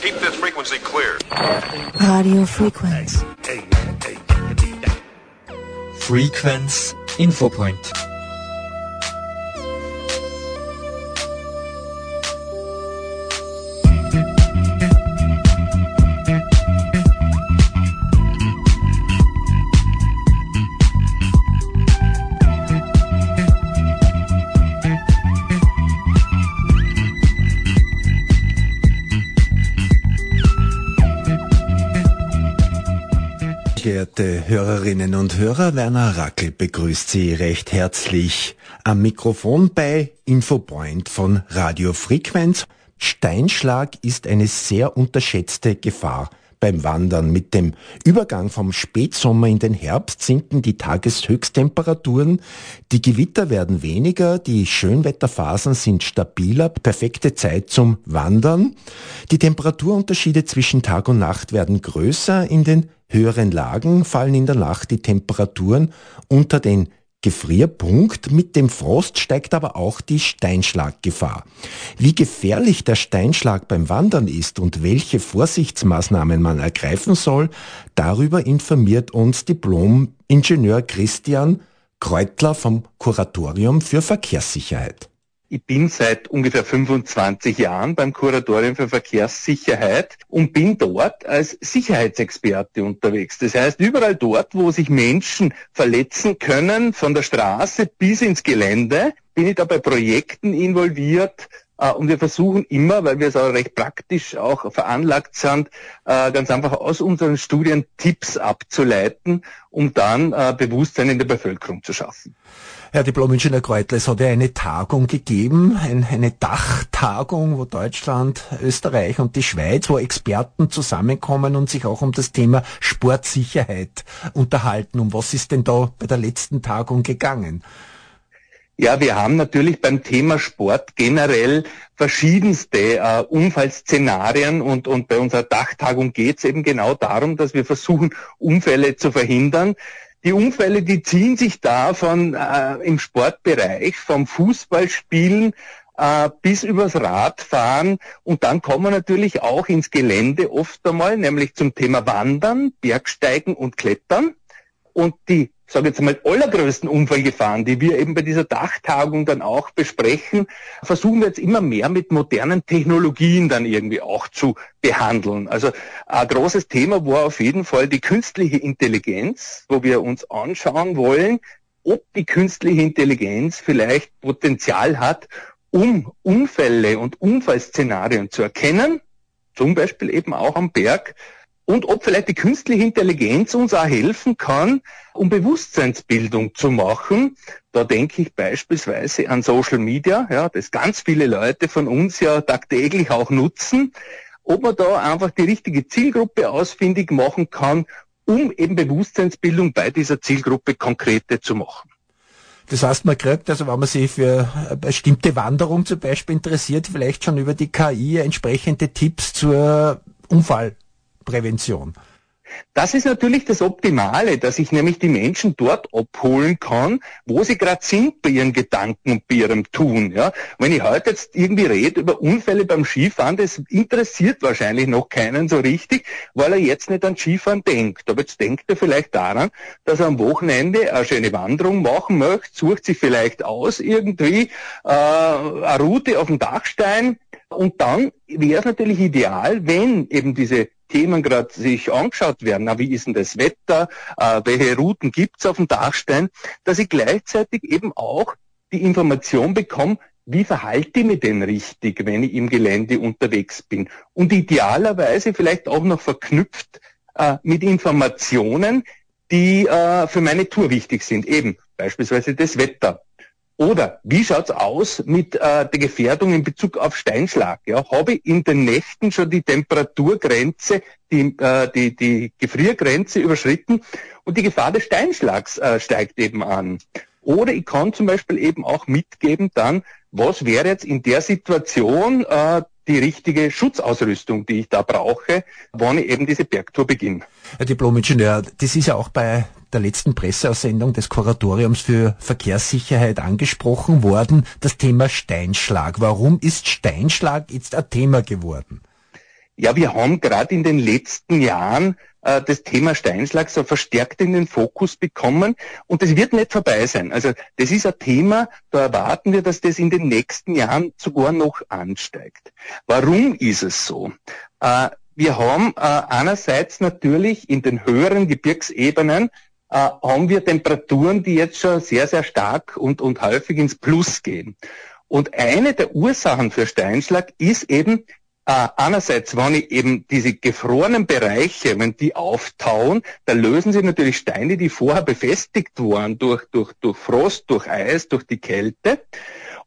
Keep this frequency clear. Radio Frequenz. Frequenz Infopoint. Geehrte Hörerinnen und Hörer, Werner Rackel begrüßt Sie recht herzlich am Mikrofon bei Infopoint von Radio Frequenz. Steinschlag ist eine sehr unterschätzte Gefahr beim Wandern. Mit dem Übergang vom Spätsommer in den Herbst sinken die Tageshöchsttemperaturen, die Gewitter werden weniger, die Schönwetterphasen sind stabiler, perfekte Zeit zum Wandern. Die Temperaturunterschiede zwischen Tag und Nacht werden größer, in den höheren Lagen fallen in der Nacht die Temperaturen unter den Gefrierpunkt. Mit dem Frost steigt aber auch die Steinschlaggefahr. Wie gefährlich der Steinschlag beim Wandern ist und welche Vorsichtsmaßnahmen man ergreifen soll, darüber informiert uns Diplom-Ingenieur Christian Kreutler vom Kuratorium für Verkehrssicherheit. Ich bin seit ungefähr 25 Jahren beim Kuratorium für Verkehrssicherheit und bin dort als Sicherheitsexperte unterwegs. Das heißt, überall dort, wo sich Menschen verletzen können, von der Straße bis ins Gelände, bin ich da bei Projekten involviert, äh, und wir versuchen immer, weil wir so recht praktisch auch veranlagt sind, äh, ganz einfach aus unseren Studien Tipps abzuleiten, um dann äh, Bewusstsein in der Bevölkerung zu schaffen. Herr Diplom-Ingenieur Kreutler, es hat ja eine Tagung gegeben, eine Dachtagung, wo Deutschland, Österreich und die Schweiz, wo Experten zusammenkommen und sich auch um das Thema Sportsicherheit unterhalten. Um was ist denn da bei der letzten Tagung gegangen? Ja, wir haben natürlich beim Thema Sport generell verschiedenste äh, Unfallszenarien und, und bei unserer Dachtagung geht es eben genau darum, dass wir versuchen, Unfälle zu verhindern. Die Unfälle, die ziehen sich da von äh, im Sportbereich, vom Fußballspielen äh, bis übers Radfahren und dann kommen wir natürlich auch ins Gelände oft einmal, nämlich zum Thema Wandern, Bergsteigen und Klettern. Und die sage jetzt mal, allergrößten Unfallgefahren, die wir eben bei dieser Dachtagung dann auch besprechen, versuchen wir jetzt immer mehr mit modernen Technologien dann irgendwie auch zu behandeln. Also ein großes Thema war auf jeden Fall die künstliche Intelligenz, wo wir uns anschauen wollen, ob die künstliche Intelligenz vielleicht Potenzial hat, um Unfälle und Unfallszenarien zu erkennen, zum Beispiel eben auch am Berg, und ob vielleicht die künstliche Intelligenz uns auch helfen kann, um Bewusstseinsbildung zu machen. Da denke ich beispielsweise an Social Media, ja, das ganz viele Leute von uns ja tagtäglich auch nutzen. Ob man da einfach die richtige Zielgruppe ausfindig machen kann, um eben Bewusstseinsbildung bei dieser Zielgruppe konkrete zu machen. Das heißt, man kriegt, also wenn man sich für eine bestimmte Wanderung zum Beispiel interessiert, vielleicht schon über die KI entsprechende Tipps zur Unfall Prävention. Das ist natürlich das Optimale, dass ich nämlich die Menschen dort abholen kann, wo sie gerade sind bei ihren Gedanken und bei ihrem Tun. Ja? wenn ich heute jetzt irgendwie rede über Unfälle beim Skifahren, das interessiert wahrscheinlich noch keinen so richtig, weil er jetzt nicht an Skifahren denkt. Aber jetzt denkt er vielleicht daran, dass er am Wochenende eine schöne Wanderung machen möchte, sucht sich vielleicht aus irgendwie äh, eine Route auf dem Dachstein, und dann wäre es natürlich ideal, wenn eben diese Themen gerade sich angeschaut werden, na, wie ist denn das Wetter, äh, welche Routen gibt's auf dem Dachstein, dass ich gleichzeitig eben auch die Information bekomme, wie verhalte ich mich denn richtig, wenn ich im Gelände unterwegs bin? Und idealerweise vielleicht auch noch verknüpft äh, mit Informationen, die äh, für meine Tour wichtig sind. Eben beispielsweise das Wetter. Oder wie schaut's aus mit äh, der Gefährdung in Bezug auf Steinschlag? Ja, habe ich in den Nächten schon die Temperaturgrenze, die, äh, die, die Gefriergrenze überschritten und die Gefahr des Steinschlags äh, steigt eben an. Oder ich kann zum Beispiel eben auch mitgeben dann, was wäre jetzt in der Situation äh, die richtige Schutzausrüstung, die ich da brauche, wann ich eben diese Bergtour beginne. Herr Diplom-Ingenieur, das ist ja auch bei der letzten Presseaussendung des Kuratoriums für Verkehrssicherheit angesprochen worden, das Thema Steinschlag. Warum ist Steinschlag jetzt ein Thema geworden? Ja, wir haben gerade in den letzten Jahren äh, das Thema Steinschlag so verstärkt in den Fokus bekommen und das wird nicht vorbei sein. Also das ist ein Thema, da erwarten wir, dass das in den nächsten Jahren sogar noch ansteigt. Warum ist es so? Äh, wir haben äh, einerseits natürlich in den höheren Gebirgsebenen äh, haben wir Temperaturen, die jetzt schon sehr, sehr stark und, und häufig ins Plus gehen. Und eine der Ursachen für Steinschlag ist eben äh, einerseits, wenn ich eben diese gefrorenen Bereiche, wenn die auftauen, da lösen sich natürlich Steine, die vorher befestigt waren durch, durch, durch Frost, durch Eis, durch die Kälte.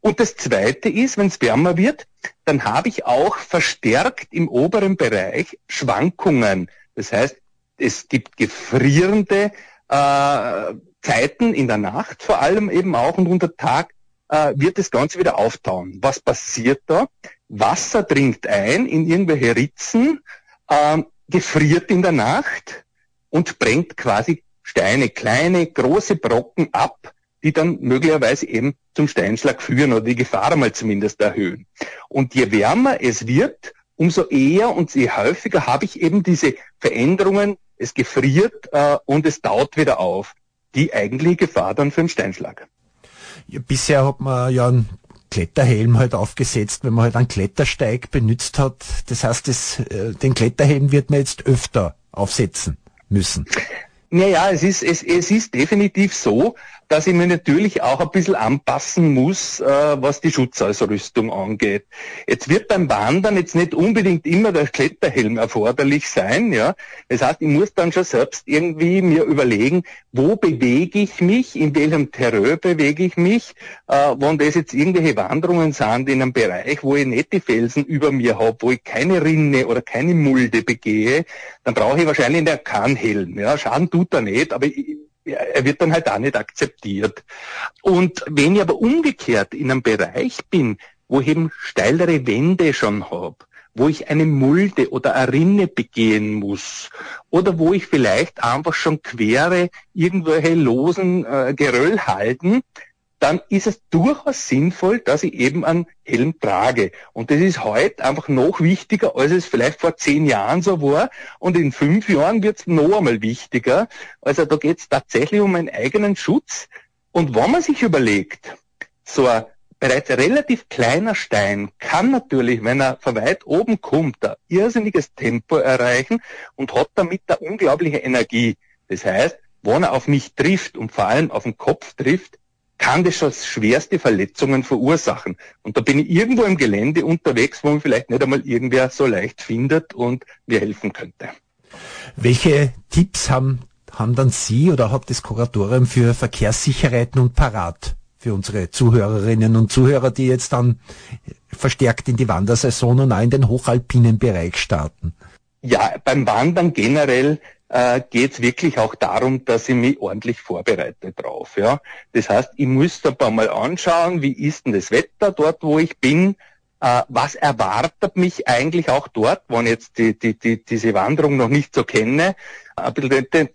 Und das Zweite ist, wenn es wärmer wird, dann habe ich auch verstärkt im oberen Bereich Schwankungen. Das heißt, es gibt gefrierende äh, Zeiten in der Nacht vor allem eben auch und unter Tag äh, wird das Ganze wieder auftauen. Was passiert da? Wasser dringt ein in irgendwelche Ritzen, äh, gefriert in der Nacht und bringt quasi Steine, kleine, große Brocken ab, die dann möglicherweise eben zum Steinschlag führen oder die Gefahr einmal zumindest erhöhen. Und je wärmer es wird, umso eher und je häufiger habe ich eben diese Veränderungen, es gefriert äh, und es taut wieder auf. Die eigentliche Gefahr dann für einen Steinschlag. Ja, bisher hat man ja einen Kletterhelm halt aufgesetzt, wenn man halt einen Klettersteig benutzt hat. Das heißt, das, äh, den Kletterhelm wird man jetzt öfter aufsetzen müssen. Naja, es ist, es, es ist definitiv so, dass ich mir natürlich auch ein bisschen anpassen muss, äh, was die Schutzausrüstung angeht. Jetzt wird beim Wandern jetzt nicht unbedingt immer der Kletterhelm erforderlich sein, ja. Das heißt, ich muss dann schon selbst irgendwie mir überlegen, wo bewege ich mich, in welchem Terrain bewege ich mich, äh, wenn das jetzt irgendwelche Wanderungen sind in einem Bereich, wo ich nicht die Felsen über mir habe, wo ich keine Rinne oder keine Mulde begehe, dann brauche ich wahrscheinlich einen Kannhelm, ja. Schaden tut er nicht, aber ich, er wird dann halt auch nicht akzeptiert. Und wenn ich aber umgekehrt in einem Bereich bin, wo ich eben steilere Wände schon habe, wo ich eine Mulde oder eine Rinne begehen muss oder wo ich vielleicht einfach schon quere irgendwelche losen äh, Geröll halten, dann ist es durchaus sinnvoll, dass ich eben einen Helm trage. Und das ist heute einfach noch wichtiger, als es vielleicht vor zehn Jahren so war. Und in fünf Jahren wird es noch einmal wichtiger. Also da geht es tatsächlich um einen eigenen Schutz. Und wenn man sich überlegt, so ein bereits relativ kleiner Stein kann natürlich, wenn er von weit oben kommt, ein irrsinniges Tempo erreichen und hat damit eine unglaubliche Energie. Das heißt, wenn er auf mich trifft und vor allem auf den Kopf trifft, kann das schon schwerste Verletzungen verursachen. Und da bin ich irgendwo im Gelände unterwegs, wo man vielleicht nicht einmal irgendwer so leicht findet und mir helfen könnte. Welche Tipps haben, haben dann Sie oder hat das Kuratorium für Verkehrssicherheit nun parat für unsere Zuhörerinnen und Zuhörer, die jetzt dann verstärkt in die Wandersaison und auch in den hochalpinen Bereich starten? Ja, beim Wandern generell äh, geht es wirklich auch darum, dass ich mich ordentlich vorbereite drauf. Ja? Das heißt, ich muss ein paar Mal anschauen, wie ist denn das Wetter dort, wo ich bin, äh, was erwartet mich eigentlich auch dort, wenn ich jetzt die, die, die, diese Wanderung noch nicht so kenne, ein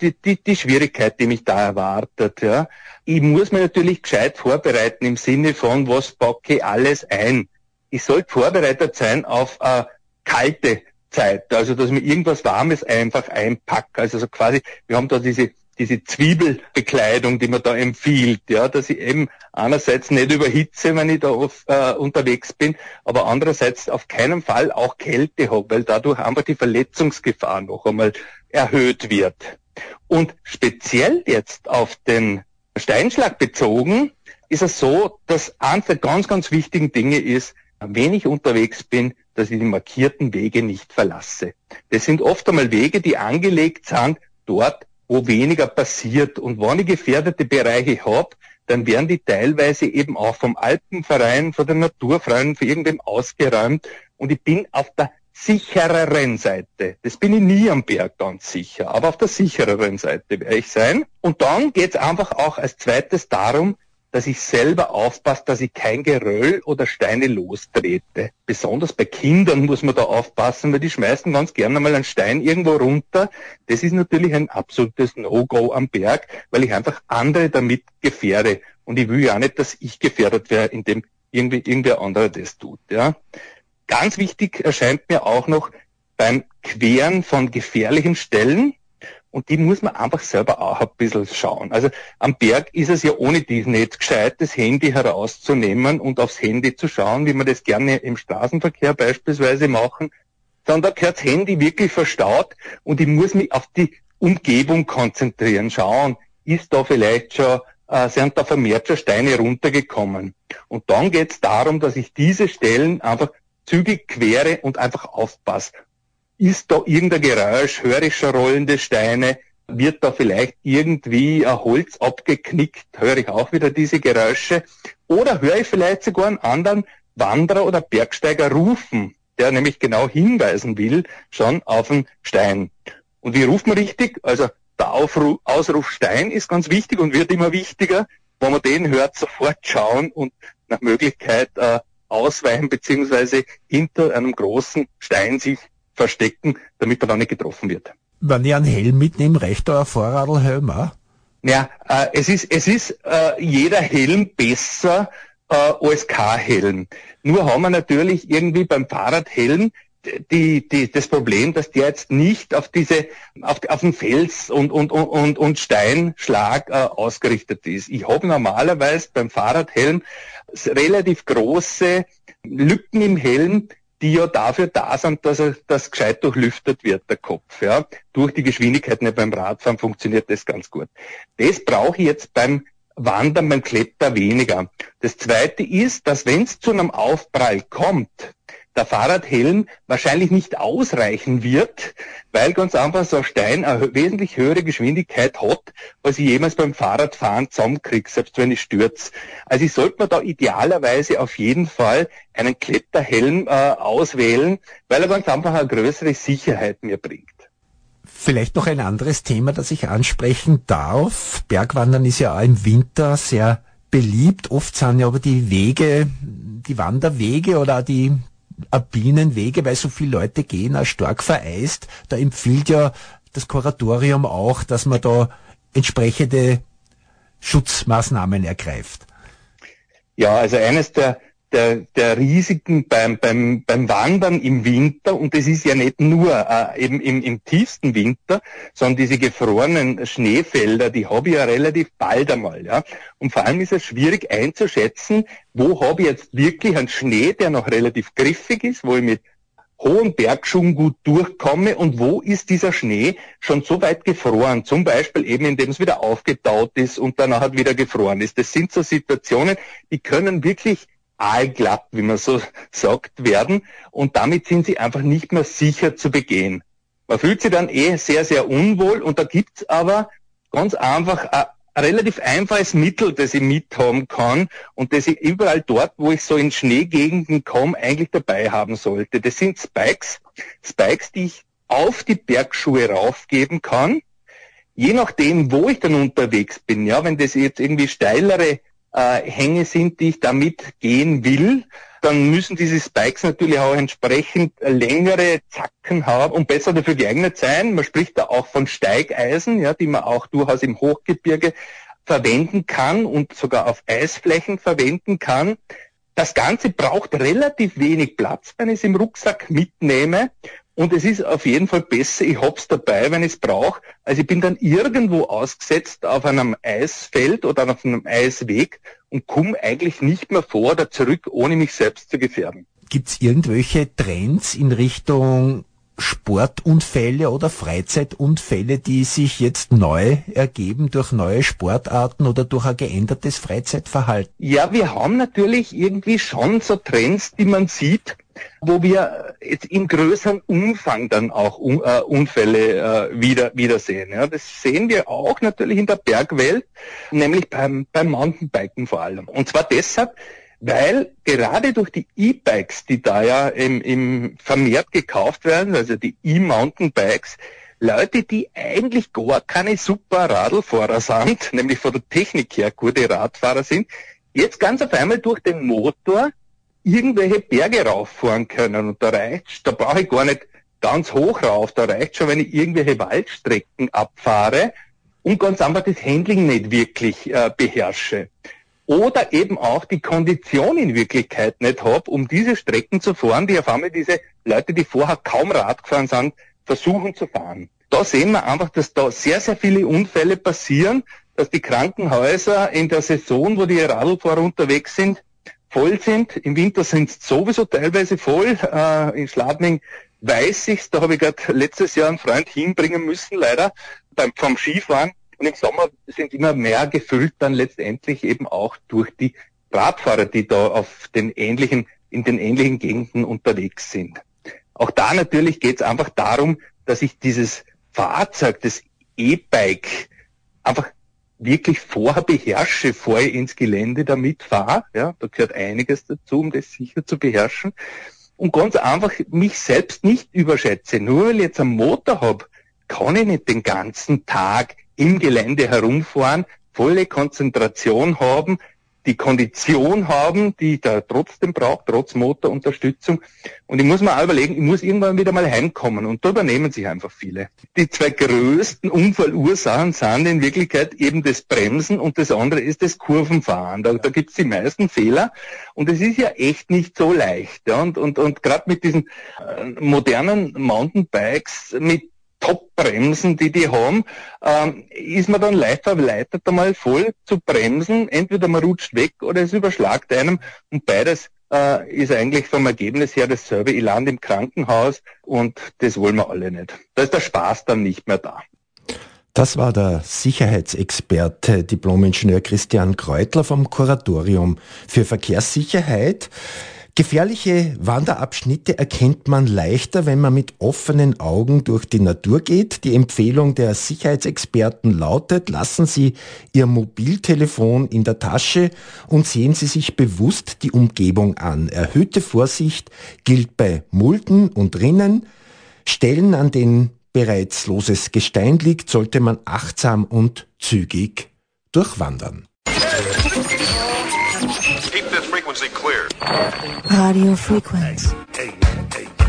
die, die, die Schwierigkeit, die mich da erwartet. Ja? Ich muss mich natürlich gescheit vorbereiten im Sinne von, was packe ich alles ein. Ich sollte vorbereitet sein auf äh, kalte Zeit. Also, dass mir irgendwas Warmes einfach einpacke. Also so quasi, wir haben da diese diese Zwiebelbekleidung, die man da empfiehlt, ja, dass ich eben einerseits nicht überhitze, wenn ich da auf, äh, unterwegs bin, aber andererseits auf keinen Fall auch Kälte habe, weil dadurch einfach die Verletzungsgefahr noch einmal erhöht wird. Und speziell jetzt auf den Steinschlag bezogen, ist es so, dass eines der ganz, ganz wichtigen Dinge ist, wenn ich unterwegs bin, dass ich die markierten Wege nicht verlasse. Das sind oft einmal Wege, die angelegt sind dort, wo weniger passiert. Und wenn ich gefährdete Bereiche habe, dann werden die teilweise eben auch vom Alpenverein, von der Naturfreien, von irgendwem ausgeräumt. Und ich bin auf der sichereren Seite. Das bin ich nie am Berg ganz sicher, aber auf der sichereren Seite werde ich sein. Und dann geht es einfach auch als zweites darum, dass ich selber aufpasse, dass ich kein Geröll oder Steine lostrete. Besonders bei Kindern muss man da aufpassen, weil die schmeißen ganz gerne mal einen Stein irgendwo runter. Das ist natürlich ein absolutes No-Go am Berg, weil ich einfach andere damit gefährde. Und ich will ja nicht, dass ich gefährdet wäre, indem irgendwie irgendwer anderer das tut. Ja. Ganz wichtig erscheint mir auch noch beim Queren von gefährlichen Stellen, und die muss man einfach selber auch ein bisschen schauen. Also am Berg ist es ja ohne dies nicht gescheit, das Handy herauszunehmen und aufs Handy zu schauen, wie man das gerne im Straßenverkehr beispielsweise machen, sondern da gehört das Handy wirklich verstaut und ich muss mich auf die Umgebung konzentrieren, schauen, ist da vielleicht schon, äh, sind da vermehrt schon Steine runtergekommen. Und dann geht es darum, dass ich diese Stellen einfach zügig quere und einfach aufpasse ist da irgendein Geräusch, höre ich schon rollende Steine, wird da vielleicht irgendwie ein Holz abgeknickt, höre ich auch wieder diese Geräusche, oder höre ich vielleicht sogar einen anderen Wanderer oder Bergsteiger rufen, der nämlich genau hinweisen will, schon auf den Stein. Und wie ruft man richtig? Also der Aufruf, Ausruf Stein ist ganz wichtig und wird immer wichtiger. Wenn man den hört, sofort schauen und nach Möglichkeit äh, ausweichen beziehungsweise hinter einem großen Stein sich verstecken, damit er dann nicht getroffen wird. Wenn ich einen Helm mitnehme, reicht da ein Vorradlhelm auch? Ja, äh, es ist, es ist äh, jeder Helm besser äh, als kein Helm. Nur haben wir natürlich irgendwie beim Fahrradhelm die, die, das Problem, dass der jetzt nicht auf diese, auf, auf den Fels und, und, und, und Steinschlag äh, ausgerichtet ist. Ich habe normalerweise beim Fahrradhelm relativ große Lücken im Helm, die ja dafür da sind, dass er, das gescheit durchlüftet wird, der Kopf. Ja. Durch die Geschwindigkeit nicht beim Radfahren funktioniert das ganz gut. Das brauche ich jetzt beim Wandern, beim Kletter weniger. Das zweite ist, dass wenn es zu einem Aufprall kommt, der Fahrradhelm wahrscheinlich nicht ausreichen wird, weil ganz einfach so ein Stein eine wesentlich höhere Geschwindigkeit hat, als ich jemals beim Fahrradfahren zusammenkriege, selbst wenn ich stürze. Also ich sollte mir da idealerweise auf jeden Fall einen Kletterhelm äh, auswählen, weil er ganz einfach eine größere Sicherheit mir bringt. Vielleicht noch ein anderes Thema, das ich ansprechen darf. Bergwandern ist ja auch im Winter sehr beliebt. Oft sind ja aber die Wege, die Wanderwege oder die Bienenwege, weil so viele Leute gehen, auch stark vereist. Da empfiehlt ja das Kuratorium auch, dass man da entsprechende Schutzmaßnahmen ergreift. Ja, also eines der der, der Risiken beim, beim, beim Wandern im Winter, und das ist ja nicht nur äh, eben im, im tiefsten Winter, sondern diese gefrorenen Schneefelder, die habe ich ja relativ bald einmal. Ja? Und vor allem ist es schwierig einzuschätzen, wo habe ich jetzt wirklich einen Schnee, der noch relativ griffig ist, wo ich mit hohen Bergschuhen gut durchkomme und wo ist dieser Schnee schon so weit gefroren, zum Beispiel eben indem es wieder aufgetaut ist und danach wieder gefroren ist. Das sind so Situationen, die können wirklich aalglatt, wie man so sagt, werden und damit sind sie einfach nicht mehr sicher zu begehen. Man fühlt sich dann eh sehr, sehr unwohl und da gibt's aber ganz einfach ein, ein relativ einfaches Mittel, das ich mithaben kann und das ich überall dort, wo ich so in Schneegegenden komme, eigentlich dabei haben sollte. Das sind Spikes, Spikes, die ich auf die Bergschuhe raufgeben kann. Je nachdem, wo ich dann unterwegs bin, ja, wenn das jetzt irgendwie steilere äh, Hänge sind, die ich damit gehen will, dann müssen diese Spikes natürlich auch entsprechend längere Zacken haben und besser dafür geeignet sein. Man spricht da auch von Steigeisen, ja, die man auch durchaus im Hochgebirge verwenden kann und sogar auf Eisflächen verwenden kann. Das Ganze braucht relativ wenig Platz, wenn ich es im Rucksack mitnehme und es ist auf jeden Fall besser, ich hab's dabei, wenn ich es brauche. Also ich bin dann irgendwo ausgesetzt auf einem Eisfeld oder auf einem Eisweg und komme eigentlich nicht mehr vor oder zurück, ohne mich selbst zu gefährden. Gibt's irgendwelche Trends in Richtung Sportunfälle oder Freizeitunfälle, die sich jetzt neu ergeben durch neue Sportarten oder durch ein geändertes Freizeitverhalten? Ja, wir haben natürlich irgendwie schon so Trends, die man sieht, wo wir jetzt in größerem Umfang dann auch uh, Unfälle uh, wieder wiedersehen. Ja, das sehen wir auch natürlich in der Bergwelt, nämlich beim, beim Mountainbiken vor allem. Und zwar deshalb, weil gerade durch die E-Bikes, die da ja im, im vermehrt gekauft werden, also die E-Mountainbikes, Leute, die eigentlich gar keine super Radlfahrer sind, nämlich von der Technik her gute Radfahrer sind, jetzt ganz auf einmal durch den Motor irgendwelche Berge rauffahren können. Und da reicht, da brauche ich gar nicht ganz hoch rauf, da reicht schon, wenn ich irgendwelche Waldstrecken abfahre und ganz einfach das Handling nicht wirklich äh, beherrsche. Oder eben auch die Kondition in Wirklichkeit nicht habe, um diese Strecken zu fahren, die auf einmal diese Leute, die vorher kaum Rad gefahren sind, versuchen zu fahren. Da sehen wir einfach, dass da sehr, sehr viele Unfälle passieren, dass die Krankenhäuser in der Saison, wo die Radlfahrer unterwegs sind, voll sind. Im Winter sind es sowieso teilweise voll. Äh, in Schladming weiß ich's, da habe ich gerade letztes Jahr einen Freund hinbringen müssen, leider, beim, vom Skifahren. Und im Sommer sind immer mehr gefüllt dann letztendlich eben auch durch die Radfahrer, die da auf den ähnlichen, in den ähnlichen Gegenden unterwegs sind. Auch da natürlich geht es einfach darum, dass ich dieses Fahrzeug, das E-Bike, einfach wirklich vorher beherrsche, ich ins Gelände damit fahre. Ja, da gehört einiges dazu, um das sicher zu beherrschen. Und ganz einfach mich selbst nicht überschätze. Nur weil ich jetzt einen Motor habe, kann ich nicht den ganzen Tag im Gelände herumfahren, volle Konzentration haben, die Kondition haben, die ich da trotzdem brauche, trotz Motorunterstützung. Und ich muss mir auch überlegen, ich muss irgendwann wieder mal heimkommen. Und da übernehmen sich einfach viele. Die zwei größten Unfallursachen sind in Wirklichkeit eben das Bremsen und das andere ist das Kurvenfahren. Da, da gibt's die meisten Fehler. Und es ist ja echt nicht so leicht. Und, und, und gerade mit diesen äh, modernen Mountainbikes, mit Top-Bremsen, die die haben, ähm, ist man dann leicht verleitet, einmal voll zu bremsen. Entweder man rutscht weg oder es überschlagt einem und beides äh, ist eigentlich vom Ergebnis her dasselbe. Ich lande im Krankenhaus und das wollen wir alle nicht. Da ist der Spaß dann nicht mehr da. Das war der Sicherheitsexperte, Diplomingenieur Christian Kreutler vom Kuratorium für Verkehrssicherheit. Gefährliche Wanderabschnitte erkennt man leichter, wenn man mit offenen Augen durch die Natur geht. Die Empfehlung der Sicherheitsexperten lautet, lassen Sie Ihr Mobiltelefon in der Tasche und sehen Sie sich bewusst die Umgebung an. Erhöhte Vorsicht gilt bei Mulden und Rinnen. Stellen, an denen bereits loses Gestein liegt, sollte man achtsam und zügig durchwandern. this frequency clear. Audio frequency.